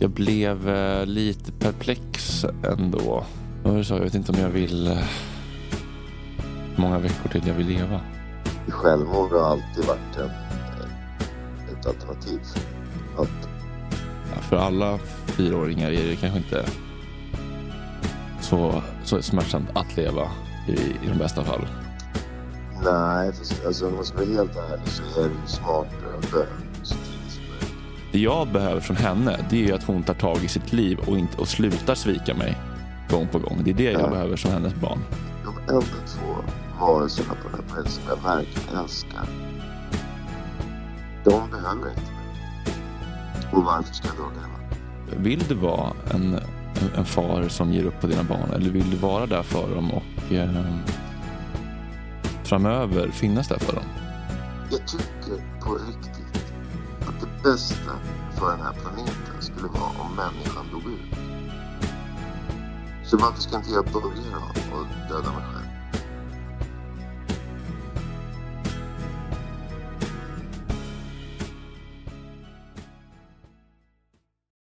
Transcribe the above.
eh, Jag blev eh, lite perplex ändå. Det så? Jag vet inte om jag vill... eh, många veckor till jag vill leva. Självmord har alltid varit en, ett alternativ. Att, Ja, för alla fyraåringar är det kanske inte så, så smärtsamt att leva i, i de bästa fall. nej, för, alltså, om man ska vara helt ärlig så är det ju smartare att dö Det jag behöver från henne det är att hon tar tag i sitt liv och, inte, och slutar svika mig gång på gång. Det är det jag Ja. behöver som hennes barn. De enda två varelserna på den här planeten som jag verkligen älskar. De behöver inte mig. Och varför ska jag då leva? Vill du vara en, en, en far som ger upp på dina barn eller vill du vara där för dem och eh, framöver finnas där för dem? Jag tycker på riktigt bästa för den här planeten skulle vara om människan dog ut. Så varför ska inte jag börja då och döda mig själv?